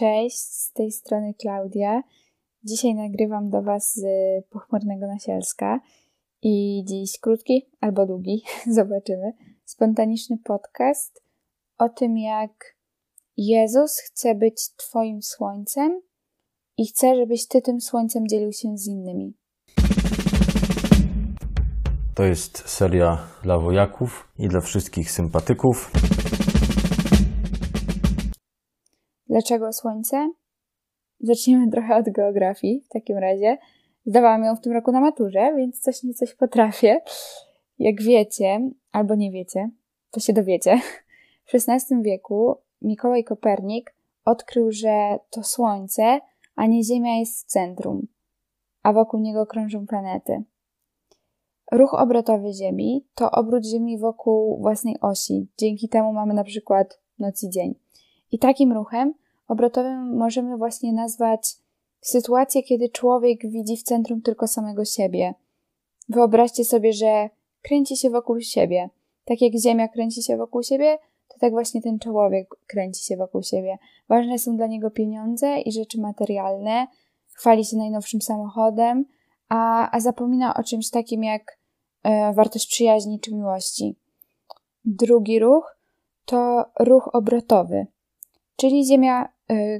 Cześć, z tej strony Klaudia. Dzisiaj nagrywam do Was z pochmurnego nasielska i dziś krótki albo długi, zobaczymy, spontaniczny podcast o tym, jak Jezus chce być Twoim słońcem i chce, żebyś Ty tym słońcem dzielił się z innymi. To jest seria dla wojaków i dla wszystkich sympatyków. Dlaczego Słońce? Zacznijmy trochę od geografii w takim razie. Zdawałam ją w tym roku na maturze, więc coś nie coś potrafię. Jak wiecie, albo nie wiecie, to się dowiecie. W XVI wieku Mikołaj Kopernik odkrył, że to Słońce, a nie Ziemia jest w centrum, a wokół niego krążą planety. Ruch obrotowy Ziemi to obrót Ziemi wokół własnej osi. Dzięki temu mamy na przykład noc i dzień. I takim ruchem obrotowym możemy właśnie nazwać sytuację, kiedy człowiek widzi w centrum tylko samego siebie. Wyobraźcie sobie, że kręci się wokół siebie. Tak jak Ziemia kręci się wokół siebie, to tak właśnie ten człowiek kręci się wokół siebie. Ważne są dla niego pieniądze i rzeczy materialne, chwali się najnowszym samochodem, a, a zapomina o czymś takim jak e, wartość przyjaźni czy miłości. Drugi ruch to ruch obrotowy, czyli Ziemia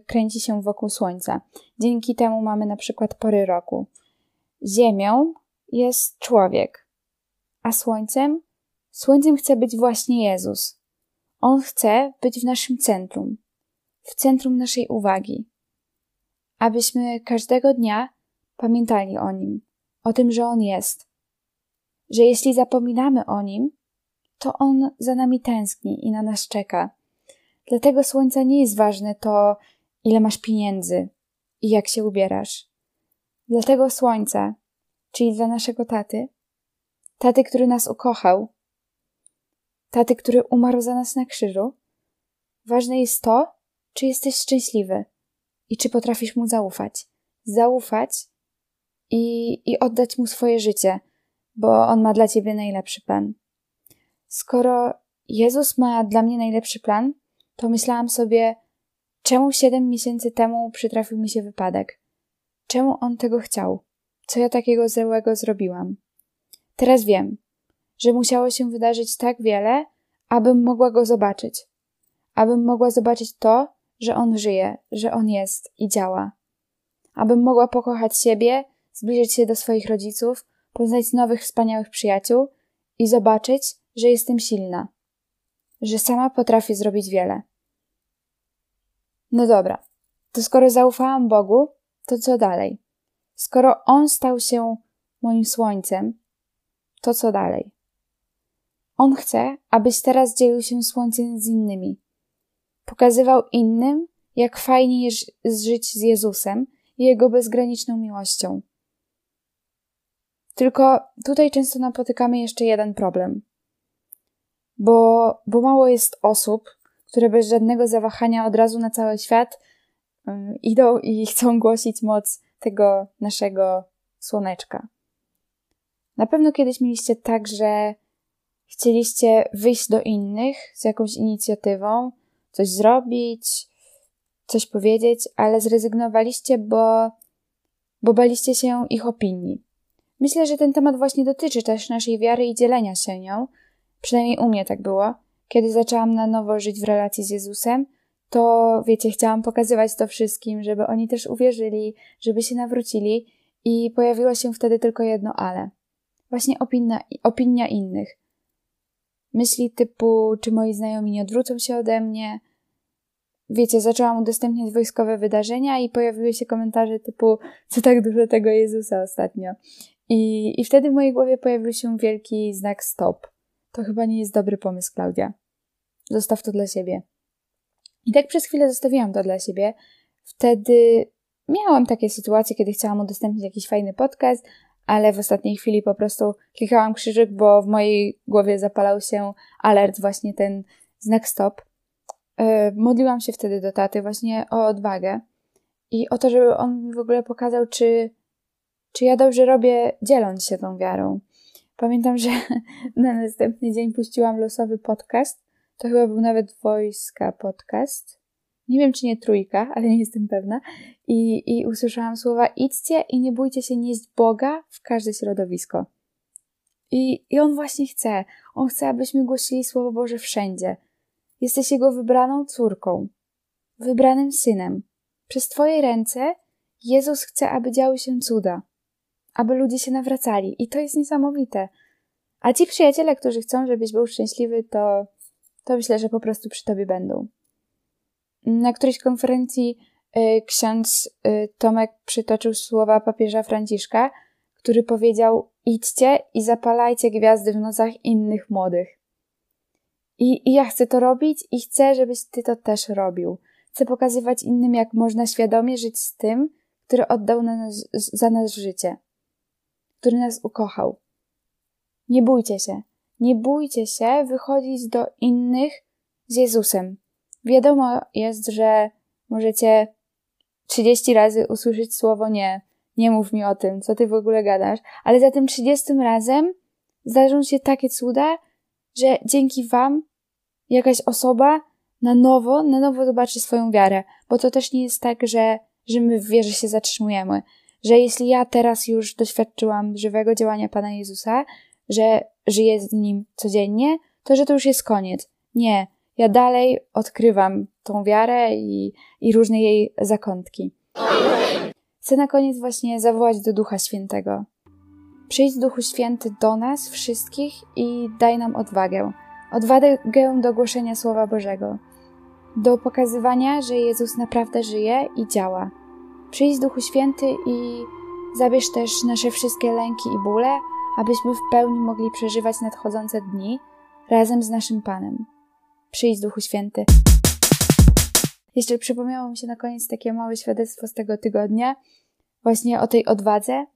kręci się wokół Słońca. Dzięki temu mamy na przykład pory roku. Ziemią jest człowiek, a Słońcem? Słońcem chce być właśnie Jezus. On chce być w naszym centrum, w centrum naszej uwagi, abyśmy każdego dnia pamiętali o Nim, o tym, że On jest. Że jeśli zapominamy o Nim, to On za nami tęskni i na nas czeka dla tego słońca nie jest ważne to, ile masz pieniędzy i jak się ubierasz. Dla tego słońca, czyli dla naszego taty, taty, który nas ukochał, taty, który umarł za nas na krzyżu, ważne jest to, czy jesteś szczęśliwy i czy potrafisz mu zaufać. Zaufać i, i oddać mu swoje życie, bo on ma dla ciebie najlepszy plan. Skoro Jezus ma dla mnie najlepszy plan, to myślałam sobie, czemu siedem miesięcy temu przytrafił mi się wypadek? Czemu on tego chciał? Co ja takiego złego zrobiłam? Teraz wiem, że musiało się wydarzyć tak wiele, abym mogła go zobaczyć. Abym mogła zobaczyć to, że on żyje, że on jest i działa. Abym mogła pokochać siebie, zbliżyć się do swoich rodziców, poznać nowych, wspaniałych przyjaciół i zobaczyć, że jestem silna, że sama potrafię zrobić wiele. No dobra, to skoro zaufałam Bogu, to co dalej? Skoro On stał się moim słońcem, to co dalej? On chce, abyś teraz dzielił się słońcem z innymi. Pokazywał innym, jak fajnie jest żyć z Jezusem i Jego bezgraniczną miłością. Tylko tutaj często napotykamy jeszcze jeden problem. Bo, bo mało jest osób, które bez żadnego zawahania od razu na cały świat um, idą i chcą głosić moc tego naszego słoneczka. Na pewno kiedyś mieliście tak, że chcieliście wyjść do innych z jakąś inicjatywą, coś zrobić, coś powiedzieć, ale zrezygnowaliście, bo, bo baliście się ich opinii. Myślę, że ten temat właśnie dotyczy też naszej wiary i dzielenia się nią. Przynajmniej u mnie tak było. Kiedy zaczęłam na nowo żyć w relacji z Jezusem, to wiecie, chciałam pokazywać to wszystkim, żeby oni też uwierzyli, żeby się nawrócili i pojawiło się wtedy tylko jedno ale. Właśnie opinia, opinia innych. Myśli typu, czy moi znajomi nie odwrócą się ode mnie. Wiecie, zaczęłam udostępniać wojskowe wydarzenia i pojawiły się komentarze typu, co tak dużo tego Jezusa ostatnio. I, i wtedy w mojej głowie pojawił się wielki znak stop. To chyba nie jest dobry pomysł, Klaudia. Zostaw to dla siebie. I tak przez chwilę zostawiłam to dla siebie. Wtedy miałam takie sytuacje, kiedy chciałam udostępnić jakiś fajny podcast, ale w ostatniej chwili po prostu klikałam krzyżyk, bo w mojej głowie zapalał się alert, właśnie ten znak stop. Yy, modliłam się wtedy do taty właśnie o odwagę i o to, żeby on mi w ogóle pokazał, czy, czy ja dobrze robię, dzieląc się tą wiarą. Pamiętam, że na następny dzień puściłam losowy podcast. To chyba był nawet Wojska podcast. nie wiem czy nie trójka, ale nie jestem pewna, i, i usłyszałam słowa: idźcie i nie bójcie się nieść Boga w każde środowisko. I, I on właśnie chce. On chce, abyśmy głosili Słowo Boże wszędzie. Jesteś Jego wybraną córką, wybranym synem. Przez Twoje ręce Jezus chce, aby działy się cuda, aby ludzie się nawracali. I to jest niesamowite. A ci przyjaciele, którzy chcą, żebyś był szczęśliwy, to, to myślę, że po prostu przy Tobie będą. Na którejś konferencji y, ksiądz y, Tomek przytoczył słowa papieża Franciszka, który powiedział: Idźcie i zapalajcie gwiazdy w nocach innych młodych. I, I ja chcę to robić i chcę, żebyś ty to też robił. Chcę pokazywać innym, jak można świadomie żyć z tym, który oddał nas, za nas życie, który nas ukochał. Nie bójcie się. Nie bójcie się wychodzić do innych z Jezusem. Wiadomo jest, że możecie 30 razy usłyszeć słowo nie, nie mów mi o tym, co ty w ogóle gadasz, ale za tym 30 razem zdarzą się takie cuda, że dzięki wam jakaś osoba na nowo, na nowo zobaczy swoją wiarę, bo to też nie jest tak, że, że my w wierze się zatrzymujemy, że jeśli ja teraz już doświadczyłam żywego działania Pana Jezusa, że żyję z Nim codziennie, to że to już jest koniec. Nie, ja dalej odkrywam tą wiarę i, i różne jej zakątki. Chcę na koniec właśnie zawołać do Ducha Świętego. Przyjdź Duchu Święty do nas wszystkich i daj nam odwagę. Odwagę do głoszenia Słowa Bożego. Do pokazywania, że Jezus naprawdę żyje i działa. Przyjdź Duchu Święty i zabierz też nasze wszystkie lęki i bóle, abyśmy w pełni mogli przeżywać nadchodzące dni razem z naszym Panem. Przyjdź Duchu Święty. Jeszcze przypomniało mi się na koniec takie małe świadectwo z tego tygodnia, właśnie o tej odwadze.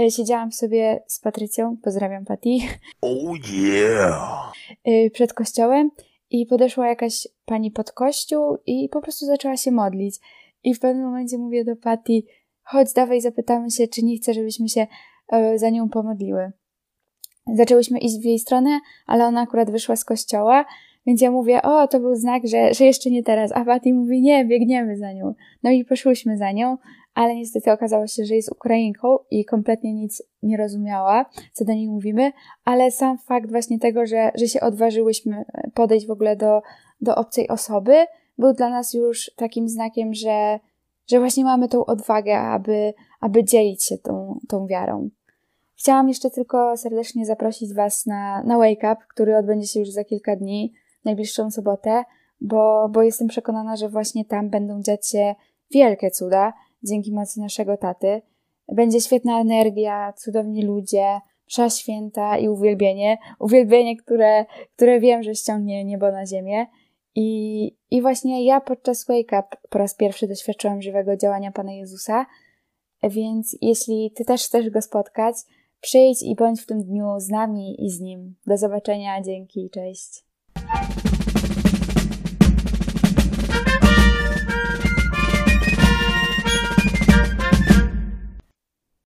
E, siedziałam sobie z Patrycją, pozdrawiam Pati. Oh yeah! E, przed kościołem i podeszła jakaś pani pod kościół i po prostu zaczęła się modlić. I w pewnym momencie mówię do Pati, chodź, dawaj, zapytamy się, czy nie chce, żebyśmy się e, za nią pomodliły. Zaczęłyśmy iść w jej stronę, ale ona akurat wyszła z kościoła więc ja mówię, o, to był znak, że, że jeszcze nie teraz. A Pati mówi, nie, biegniemy za nią. No i poszłyśmy za nią, ale niestety okazało się, że jest Ukrainką i kompletnie nic nie rozumiała, co do niej mówimy, ale sam fakt właśnie tego, że, że się odważyłyśmy podejść w ogóle do, do obcej osoby, był dla nas już takim znakiem, że, że właśnie mamy tą odwagę, aby, aby dzielić się tą, tą wiarą. Chciałam jeszcze tylko serdecznie zaprosić Was na, na Wake Up, który odbędzie się już za kilka dni najbliższą sobotę, bo, bo jestem przekonana, że właśnie tam będą dziać się wielkie cuda dzięki mocy naszego taty. Będzie świetna energia, cudowni ludzie, msza święta i uwielbienie. Uwielbienie, które, które wiem, że ściągnie niebo na ziemię. I, I właśnie ja podczas Wake Up po raz pierwszy doświadczyłam żywego działania Pana Jezusa, więc jeśli Ty też chcesz Go spotkać, przyjdź i bądź w tym dniu z nami i z Nim. Do zobaczenia, dzięki, cześć.